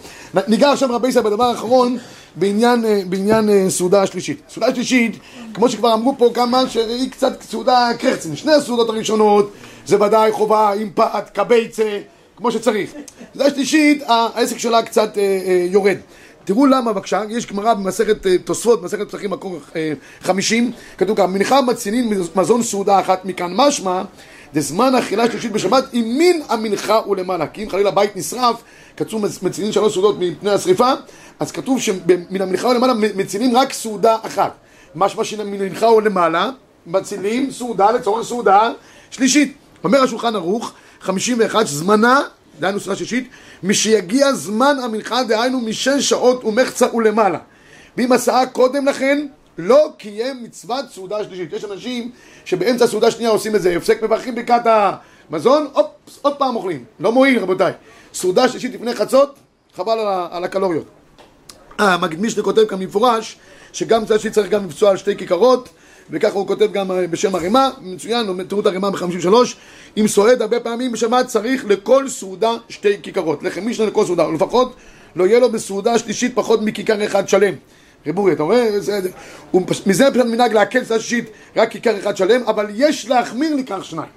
ניגע עכשיו רבי ישראל בדבר האחרון בעניין, אה, בעניין אה, סעודה השלישית. סעודה השלישית, כמו שכבר אמרו פה כמה, שהיא קצת סעודה קרצן. שני הסעודות הראשונות זה ודאי חובה עם פת, קבייצה, כמו שצריך. סעודה השלישית, העסק שלה קצת אה, אה, יורד. תראו למה בבקשה, יש גמרא במסכת אה, תוספות, מסכת פסחים מקור אה, 50, כתוב ככה, מנחה מצינין מזון סעודה אחת מכאן משמע, דזמן אכילה שלישית בשבת, אם מין המנחה ולמעלה, כי אם חלילה בית נשרף, כתוב מצינין שלוש סעודות מפני השריפה, אז כתוב שמן המנחה ולמעלה מצינים רק סעודה אחת. משמע שמן המנחה ולמעלה, מצילים סעודה לצורך סעודה שלישית. אומר השולחן ערוך, 51, זמנה, דהיינו סעודה שלישית, משיגיע זמן המנחה, דהיינו משש שעות ומחצה ולמעלה. ואם עשה קודם לכן, לא קיים מצוות סעודה שלישית. יש אנשים שבאמצע סעודה שנייה עושים את זה, הפסק מברכים ברכת המזון, אופס, עוד פעם אוכלים. לא מועיל רבותיי. סעודה שלישית לפני חצות, חבל על, על הקלוריות. המגיד משנה כותב כאן במפורש שגם צד שלי צריך גם לפצוע על שתי כיכרות וככה הוא כותב גם אה, בשם הרימה, מצוין, תראו את הרימה ב-53 אם סועד הרבה פעמים בשבת צריך לכל סעודה שתי כיכרות לחם משנה לכל סעודה, לפחות לא יהיה לו בסעודה שלישית פחות מכיכר אחד שלם ריבורי, אתה רואה? זה- זה- הוא מזה פשוט מנהג להקל סעודה שלישית רק כיכר אחד שלם אבל יש להחמיר לכך שניים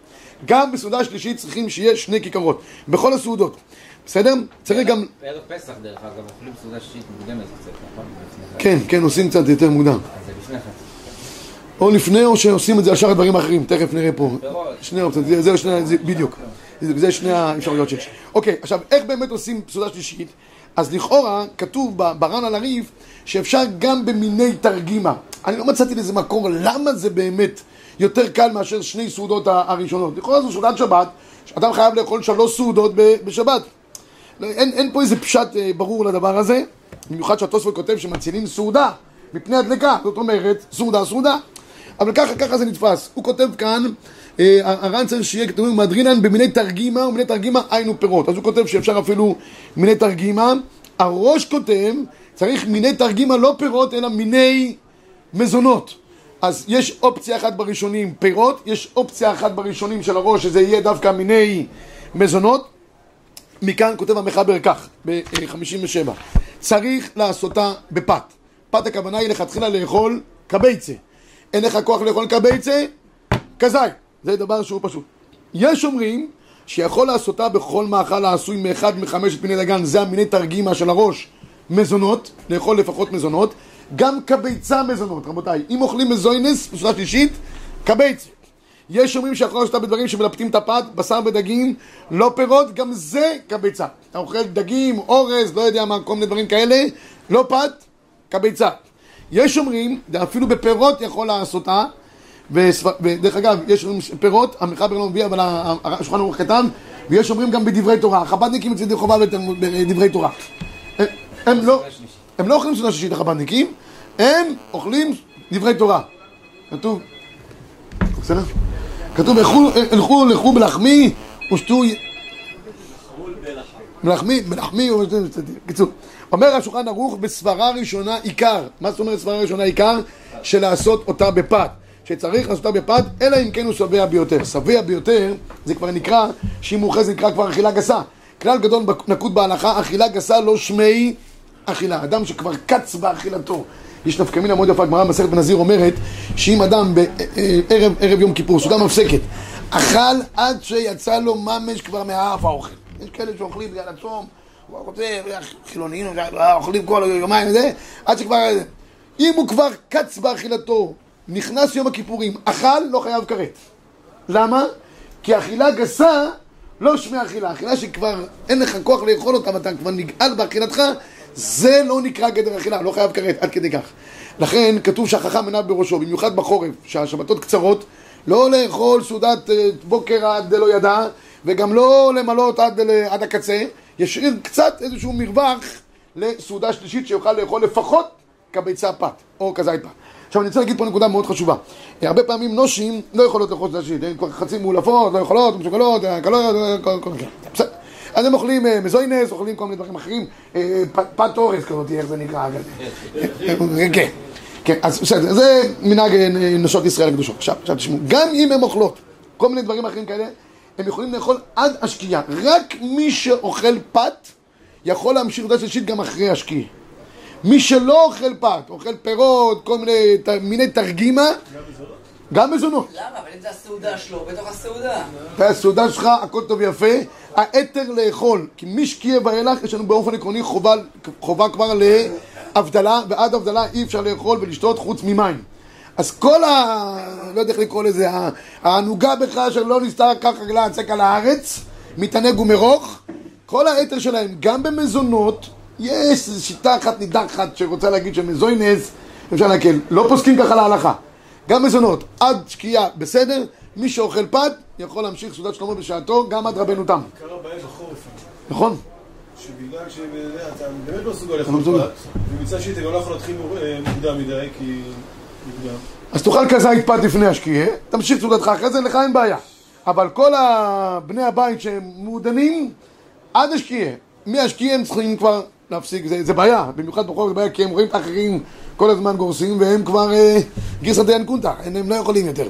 גם בסעודה שלישית צריכים שיהיה שני כיכרות בכל הסעודות בסדר? צריך גם בערב פסח דרך אגב, אוכלים סעודה שישית מוקדמת קצת, נכון? כן, כן, עושים קצת יותר מוקדם. אז זה לפני חג. או לפני או שעושים את זה ישר לדברים אחרים, תכף נראה פה. פירות. שני אופציות, זה, שני, זה בדיוק. זה, שני האפשרויות שיש. אוקיי, עכשיו, איך באמת עושים סעודה שלישית? אז לכאורה, כתוב בר"ן על הריף, שאפשר גם במיני תרגימה. אני לא מצאתי לזה מקור, למה זה באמת יותר קל מאשר שני סעודות הראשונות. לכאורה זו סעודת שבת, שאדם חייב לאכול שלוש סעודות בשבת. לא, אין, אין פה איזה פשט אה, ברור לדבר הזה, במיוחד שהתוספות כותב שמצילים סעודה מפני הדלקה, זאת אומרת, סעודה סעודה. אבל ככה, ככה זה נתפס. הוא כותב כאן, אה, הר"ן צריך שיהיה כתוב מדרינן במיני תרגימה, ומיני תרגימה היינו פירות. אז הוא כותב שאפשר אפילו מיני תרגימה. הראש כותב, צריך מיני תרגימה לא פירות, אלא מיני מזונות. אז יש אופציה אחת בראשונים פירות, יש אופציה אחת בראשונים של הראש, שזה יהיה דווקא מיני מזונות. מכאן כותב המחבר כך, ב-57, צריך לעשותה בפת. פת הכוונה היא לכתחילה לאכול כביצה. אין לך כוח לאכול כביצה, כזית. זה דבר שהוא פשוט. יש אומרים שיכול לעשותה בכל מאכל העשוי מאחד מחמשת מיני דגן, זה המיני תרגימה של הראש, מזונות, לאכול לפחות מזונות, גם כביצה מזונות, רבותיי. אם אוכלים מזוינס, בסעודה שלישית, כביצה. יש אומרים שיכול לעשות בדברים שמלפתים את הפת, בשר ודגים, לא פירות, גם זה כביצה. אתה אוכל דגים, אורז, לא יודע מה, כל מיני דברים כאלה, לא פת, כביצה. יש אומרים, אפילו בפירות יכול לעשותה, וספ- ודרך אגב, יש אומרים פירות, המחבר לא מביא, אבל השולחן ערוך כתב, ויש אומרים גם בדברי תורה. החב"דניקים מצדי חובה בתלמוד- בדברי תורה. הם, הם לא, הם לא אוכלים סעודה שישית החב"דניקים, הם אוכלים דברי תורה. כתוב, בסדר? כתוב, "לכו- לכו בלחמי ושתו... בלחמי, בלחמי ושתו... קיצור. אומר השולחן ערוך בסברה ראשונה עיקר. מה זאת אומרת סברה ראשונה עיקר? של לעשות אותה בפת. שצריך לעשות אותה בפת, אלא אם כן הוא שבע ביותר. שבע ביותר, זה כבר נקרא, שאם הוא אוכל זה נקרא כבר אכילה גסה. כלל גדול נקוט בהלכה, אכילה גסה לא שמי אכילה. אדם שכבר קץ באכילתו. יש נפקא מינה מאוד יפה, הגמרא במסכת בנזיר אומרת שאם אדם בערב ערב יום כיפור, סעודה מפסקת, אכל עד שיצא לו ממש כבר מהאף האוכל. יש כאלה שאוכלים בגלל הצום, הוא רוצה, חילונים, אוכלים כל יומיים וזה, עד שכבר... אם הוא כבר קץ באכילתו, נכנס יום הכיפורים, אכל, לא חייב כרת. למה? כי אכילה גסה לא שמי אכילה, אכילה שכבר אין לך כוח לאכול אותה ואתה כבר נגאל באכילתך, זה לא נקרא גדר אכילה, לא חייב כרת, עד כדי כך. לכן כתוב שהחכם עיניו בראשו, במיוחד בחורף, שהשבתות קצרות, לא לאכול סעודת אה, בוקר עד לא ידע, וגם לא למלות עד, עד הקצה, ישאיר קצת איזשהו מרווח לסעודה שלישית שיוכל לאכול לפחות כביצה פת, או כזית פת. עכשיו אני רוצה להגיד פה נקודה מאוד חשובה. הרבה פעמים נושים לא יכולות לאכול סעודה שלישית, הן כבר חצי מאולפות, לא יכולות, מסוגלות, קלוריות, כל כל כל בסדר. אז הם אוכלים אה, מזוינס, אוכלים כל מיני דברים אחרים, אה, פת אורז כזאת, איך זה נקרא? כן, כן, אז בסדר, זה מנהג אה, נשות ישראל הקדושות. עכשיו, עכשיו תשמעו, גם אם הן אוכלות כל מיני דברים אחרים כאלה, הם יכולים לאכול עד השקיעה. רק מי שאוכל פת, יכול להמשיך סעודה שלישית גם אחרי השקיעה. מי שלא אוכל פת, אוכל פירות, כל מיני ת- מיני תרגימה, גם מזונות. למה? אבל אם זה הסעודה שלו, בתוך הסעודה. והסעודה שלך, הכל טוב ויפה, היתר לאכול, כי משקיע ואילך יש לנו באופן עקרוני חובה, חובה כבר להבדלה, ועד הבדלה אי אפשר לאכול ולשתות חוץ ממים. אז כל ה... לא יודע איך לקרוא לזה, הענוגה בך שלא נסתר כך רגלה הצק על הארץ, מתענג ומרוך, כל היתר שלהם, גם במזונות, יש שיטה אחת נידחת שרוצה להגיד שמזוינס, אפשר להקל, לא פוסקים ככה להלכה. גם מזונות, עד שקיעה בסדר, מי שאוכל פת, יכול להמשיך סעודת שלמה בשעתו גם עד רבנו תם. עיקר הבעיה בחורף. נכון? שבגלל שאתה באמת לא מסוגל לאכול לא מסוגל. פת, ומצד שני אתה גם לא יכול להתחיל אה, מוקדם מדי, כי. אז תאכל כזית פת לפני השקיעה, תמשיך סעודתך אחרי זה, לך אין בעיה. אבל כל ה- בני הבית שהם מעודנים, עד השקיעה. מהשקיעה הם צריכים כבר להפסיק, זה, זה בעיה, במיוחד בחורף זה בעיה, כי הם רואים את האחרים כל הזמן גורסים, והם כבר אה, גירסא דיין קונטה, הם לא יכולים יותר.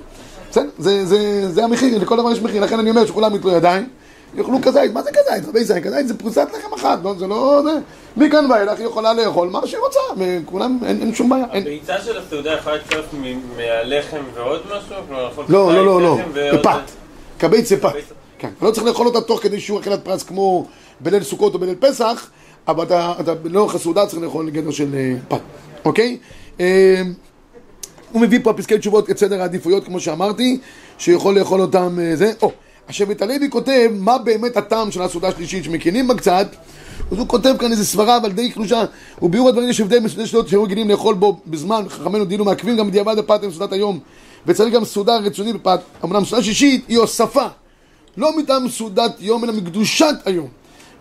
בסדר, זה, זה, זה המחיר, לכל דבר יש מחיר, לכן אני אומר שכולם יתלו ידיים, יאכלו כזית, מה זה כזית? רבי זית, כזית זה פרוסת לחם אחת, לא, זה לא... זה, מכאן ואילך היא יכולה לאכול מה שהיא רוצה, וכולם, אין, אין שום בעיה. אין, הביצה של הסעודה יכולה לצאת מהלחם ועוד משהו? לא, לא, לא, לא, בפת. כבית זה פת. כן. לא צריך לאכול אותה תוך כדי שהוא אכילת פרס כמו בליל סוכות או בליל פסח, אבל אתה, אתה לאורך הסעודה צריך לאכול לגדר של אה, פת, אוקיי? אה, הוא מביא פה פסקי תשובות את סדר העדיפויות, כמו שאמרתי, שיכול לאכול אותם אה, זה. או, השבט הלוי כותב מה באמת הטעם של הסעודה השלישית, שמכינים בה קצת, אז הוא כותב כאן איזה סברה, אבל די קלושה. וביאור הדברים יש הבדל בסעודת שלות שהיו רגילים לאכול בו בזמן, חכמינו דילו מעכבים גם בדיעבד הפת עם סעודת היום. וצריך גם סעודה רצונית בפת. אמנם סעודה שישית היא הוספה. לא מטעם סעודת יום, אלא מקדושת היום.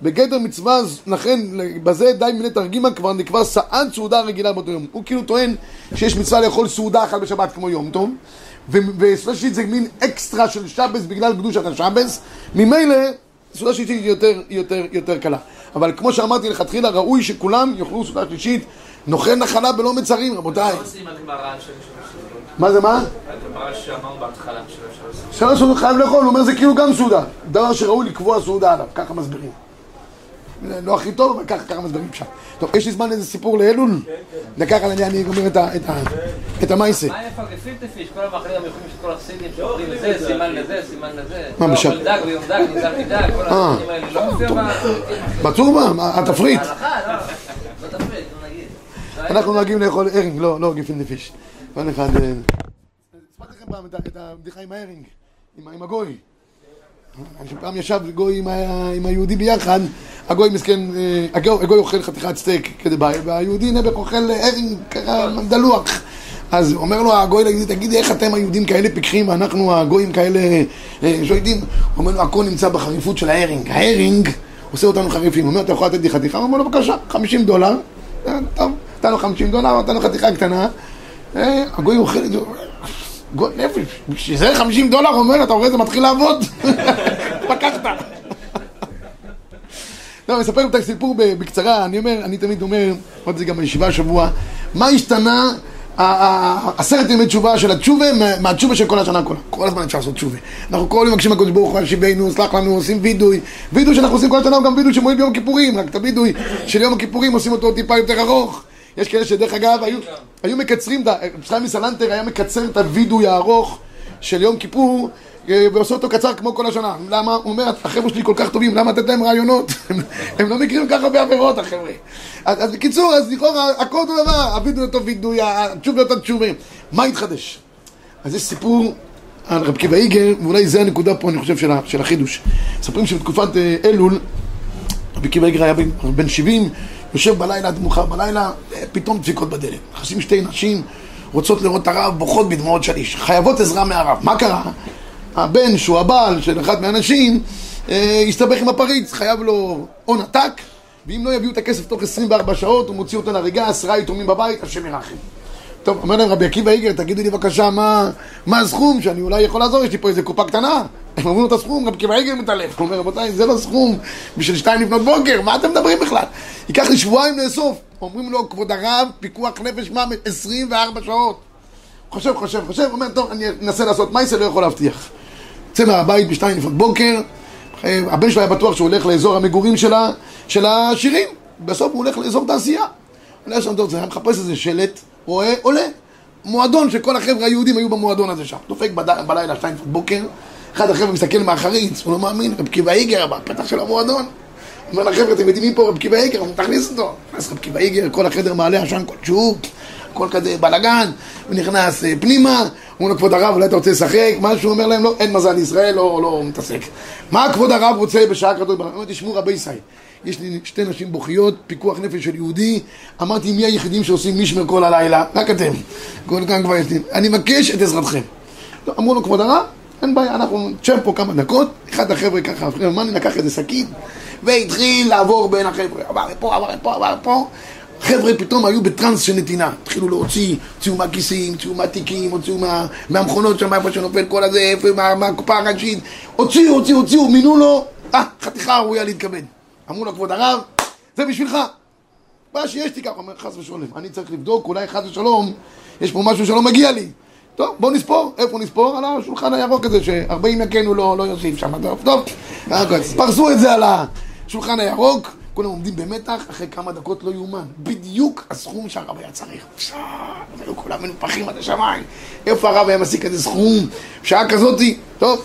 בגדר מצווה, לכן בזה די מיני תרגימה כבר נקבע סעד סעודה רגילה באותו יום. הוא כאילו טוען שיש מצווה לאכול סעודה אחת בשבת כמו יום טוב, ו- וסעודה שישית זה מין אקסטרה של שבס בגלל קדושת השבס, ממילא סעודה שישית היא יותר, יותר, יותר קלה. אבל כמו שאמרתי לכתחילה, ראוי שכולם יאכלו סעודה שלישית, נוכל נחלה בלא מצרים, רבותיי. מה זה מה? הגמרא בהתחלה שלוש סעודות חייב לאכול, הוא אומר זה כאילו גם סעודה. דבר שראוי לקבוע סעודה עליו, ככה מסבירים. לא הכי טוב, אבל ככה, ככה מסבירים פשט. טוב, יש לי זמן לאיזה סיפור לאלול? דקה אחת אני אני גומר את את המייסה. מה איפה גפילטע פיש? כל המאכלים המיוחדים של כל החסידים שאומרים לזה, סימן לזה, סימן לזה. מה, לא? אוכל דג ויום דג, נזהר מדג, כל אה. הדברים האלה לא מופיע ב... בצורמה, מה, התפריט. לא. לא לא. אנחנו נוהגים לאכול הרינג, לא, לא גיפין נפיש. כל אחד... אה, הספרתי לכם פעם את הבדיחה עם ההרינג, עם ה- עם הגוי. פעם ישב גוי עם ה- עם היהודי ביחד, הגוי מסכן, אה, הגוי הגוי אוכל חתיכת סטייק כדבעי, והיהודי נעבך אוכל הרינג ככה דלוח. אז אומר לו הגוי ליהודי, תגיד לי איך אתם היהודים כאלה פיקחים ואנחנו הגויים כאלה אה? הוא אומר לו, הכל נמצא בחריפות של ההרינג. ההרינג עושה אותנו חריפים. הוא אומר, אתה יכול לתת לי חתיכה? הוא אומר לו, בבקשה, 50 דולר. אה, טוב, נתן לו 50 דולר, נתן לו חתיכה קטנה. הגוי אוכל את זה, גוי נפש, בשביל זה 50 דולר, אומר, אתה רואה, זה מתחיל לעבוד. לקחת. לא, אני אספר את הסיפור בקצרה, אני אומר, אני תמיד אומר, אמרתי את זה גם בישיבה השבוע, מה השתנה עשרת ימי תשובה של התשובה מה- מהתשובה של כל השנה כולה. כל הזמן אפשר לעשות תשובה. אנחנו כל יום מבקשים מהקדוש ברוך הוא, שיבנו, סלח לנו, עושים וידוי. וידוי שאנחנו עושים כל השנה הוא גם וידוי שמועיל ביום הכיפורים, רק את הווידוי של יום הכיפורים עושים אותו טיפה יותר ארוך. יש כאלה שדרך אגב היו, היו מקצרים, שלמי סלנטר היה מקצר את הווידוי הארוך של יום כיפור אה, ועושה אותו קצר כמו כל השנה. למה? הוא אומר, החבר'ה שלי כל כך טובים, למה לתת להם רעיונות? הם- לא מכירים כל כך הרבה עבירות, החבר'ה. אז, אז בקיצור, אז לכאורה, הכל אותו דבר, הווידוי אותו וידוי, התשובה אותו תשובה. מה התחדש? אז יש סיפור על רב קיבא איגר, ואולי זה הנקודה פה, אני חושב, של, של החידוש. מספרים שבתקופת אה, אלול, רבי עקיבא איגר היה בן, בן 70, יושב בלילה עד מאוחר בלילה, אה, פתאום דפיקות בדלת. נכנסים שתי נשים, רוצות לראות את הרב, בוכות בדמעות שליש. חייבות עזרה מהרב. מה קרה? הבן, שהוא הבעל של אחד מהאנשים, אה, הסתבך עם הפריץ, חייב לו הון עתק, ואם לא יביאו את הכסף תוך 24 שעות, הוא מוציא אותו להריגה, עשרה יתומים בבית, השם ירחם. טוב, אומר להם רבי עקיבא איגר, תגידו לי בבקשה מה, מה הסכום שאני אולי יכול לעזור, יש לי פה איזה קופה קטנה. הם אומרים לו את הסכום, רבי עקיבא איגר מתעלף. הוא אומר, רבותיי, זה לא סכום בשביל שתיים לפנות בוקר, מה אתם מדברים בכלל? ייקח לי שבועיים לאסוף. אומרים לו, כבוד הרב, פיקוח נפש מוות, 24 שעות. חושב, חושב, חושב, אומר, טוב, אני אנסה לעשות מייסה, לא יכול להבטיח. יוצא מהבית בשתיים לפנות בוקר, אה, הבן שלו היה בטוח שהוא הולך לאזור המגורים של העשירים, בסוף הוא הולך לאזור תעשייה. עולה שם, טוב, זה היה מחפש איזה שלט, רואה, עולה. מועדון שכל החבר'ה היהודים היו במועדון הזה שם. דופק בלילה, שתיים לפנות בוקר, אחד החבר'ה מסתכל מאחריץ, הוא לא מאמין, רב קיבא איגר בפתח של המועדון. אומר לחבר'ה, אתם יודעים מי פה רב קיבא איגר? הוא תכניס אותו. נכנס רב קיבא איגר, כל החדר מעלה עשן כל שוק, הכל כזה בלאגן, הוא נכנס אה, פנימה, אומרים לו, כבוד הרב, אולי אתה רוצה לשחק? משהו, הוא אומר להם, לא, אין מזל ישראל, לא, לא מתעסק. מה כבוד הרב רוצה בשעה כזאת? הוא אומר, תשמעו רבי ישראל, יש לי שתי נשים בוכיות, פיקוח נפש של יהודי, אמרתי, מי היחידים שעושים משמר כל הלילה? רק אתם. כל כאן כבר יש לי. אני מבקש את עזרתכם. לא, אמרו לו, כבוד הרב, אין בעיה, אנחנו נשב פה כמה דקות, אחד החבר'ה ככה, מאני לקח איזה שקית, והתחיל לעבור בין החבר'ה, עבר לפה, עבר לפה, עבר לפה. חבר'ה פתאום היו בטראנס של נתינה, התחילו להוציא, הוציאו מהכיסים, הוציאו מהתיקים, הוציאו מה, מהמכונות שם, איפה שנופל כל הזה, איפה, מה, מהקופה הראשית, הוציאו, הוציאו, הוציאו, מינו לו, אה, חתיכה ראויה להתכבד. אמרו לו, כבוד הרב, זה בשבילך. מה שיש תיקח, אומר חס ושלום, אני צריך לבדוק, אולי חס ושלום, יש פה משהו שלא מגיע לי. טוב, בוא נספור, איפה נספור? על השולחן הירוק הזה, שארבעים יקנו לא, לא יוסיף שם, טוב, טוב, פרסו את זה על השולחן הירוק, כולם עומדים במתח, אחרי כמה דקות לא יאומן, בדיוק הסכום שהרב היה צריך. פשש, היו כולם מנופחים עד השמיים, איפה הרב היה משיג כזה סכום? בשעה כזאתי, טוב,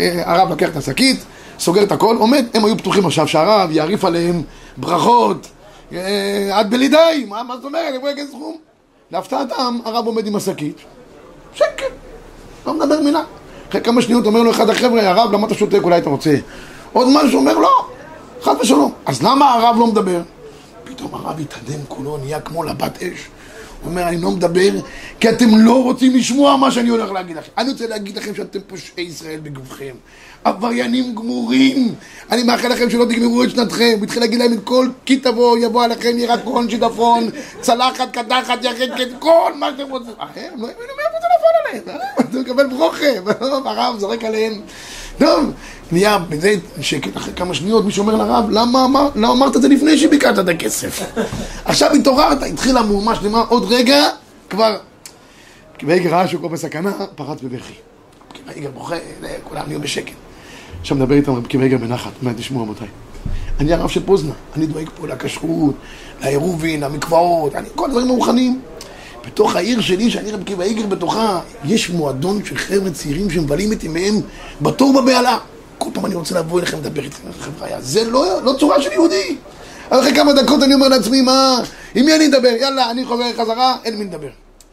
אה, הרב לקח את השקית, סוגר את הכל, עומד, הם היו פתוחים עכשיו שהרב יעריף עליהם ברכות, אה, עד בלי די, מה, מה זאת אומרת, איפה יגיד סכום? להפתעתם, הרב עומד עם השקית, שקט, לא מדבר מילה. אחרי כמה שניות אומר לו אחד החבר'ה, הרב, למה אתה שותק, אולי אתה רוצה עוד משהו? אומר, לא, חד ושלום. אז למה הרב לא מדבר? פתאום הרב התאדם כולו, נהיה כמו לבת אש. הוא אומר, אני לא מדבר כי אתם לא רוצים לשמוע מה שאני הולך להגיד לכם. אני רוצה להגיד לכם שאתם פושעי ישראל בגבכם. עבריינים גמורים. אני מאחל לכם שלא תגמרו את שנתכם. הוא התחיל להגיד להם את כל כי תבוא, יבוא עליכם ירקון, שיטפון, צלחת, קדחת, יחקת, כל מה שאתם רוצים. אה, הם לא האמינו מאיפה זה נפל עליהם. אה? אתה מקבל ברוכה. הרב זורק עליהם. טוב, נהיה בזה שקט, אחרי כמה שניות מישהו אומר לרב, למה לא אמרת את זה לפני שביקרת את הכסף? עכשיו התעוררת, התחילה מהומה שלמה, עוד רגע, כבר... והיגר ראה שהוא כבר בסכנה, פרץ בבכי. והיגר בוכה, כולם נהיו בשקט. עכשיו מדבר איתם רב קיוויגר בנחת, אומר, תשמעו רבותיי, אני הרב של פוזנה, אני דואג פה לכשרות, לעירובין, למקוואות, אני, כל הדברים מוכנים. בתוך העיר שלי, שאני רב קיווה איגר בתוכה, יש מועדון של חבר'ה צעירים שמבלים את ימיהם בתור בבהלה. כל פעם אני רוצה לבוא אליכם לדבר איתכם, חבריה. זה לא, לא צורה של יהודי. אחרי כמה דקות אני אומר לעצמי, מה, עם מי אני אדבר? יאללה, אני חובר חזרה, אין מי לדבר.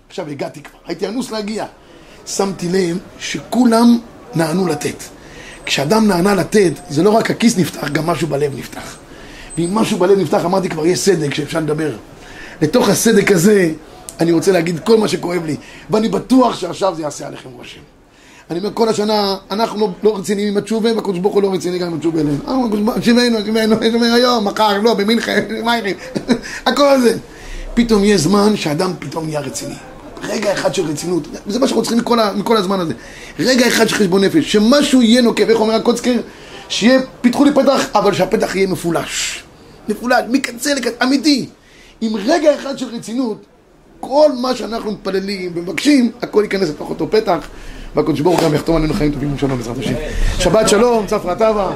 עכשיו הגעתי כבר, הייתי אנוס להגיע. שמתי לב שכולם נענו לתת. כשאדם נענה לתת, זה לא רק הכיס נפתח, גם משהו בלב נפתח. ואם משהו בלב נפתח, אמרתי כבר, יש סדק שאפשר לדבר. לתוך הסדק הזה, אני רוצה להגיד כל מה שכואב לי, ואני בטוח שעכשיו זה יעשה עליכם רושם. אני אומר, כל השנה, אנחנו לא, לא רציניים עם התשובה, והקדוש ברוך הוא לא רציני גם עם התשובה אליהם. אה, תשיבנו, תשיבנו, היום, מחר, לא, במינכן, מה? הכל זה. פתאום יש זמן שאדם פתאום נהיה רציני. רגע אחד של רצינות, זה מה שאנחנו צריכים מכל, מכל הזמן הזה. רגע אחד של חשבון נפש, שמשהו יהיה נוקב, איך אומר הקוצקר? שיהיה, פיתחו לי פתח, אבל שהפתח יהיה מפולש. מפולש, מקצה לקצה, אמיתי. עם רגע אחד של רצינות, כל מה שאנחנו מתפללים ומבקשים, הכל ייכנס לתוך אותו פתח, והקדוש ברוך הוא גם יחתום עלינו חיים טובים ושלום בעזרת השם. שבת שלום, צפרא טבא.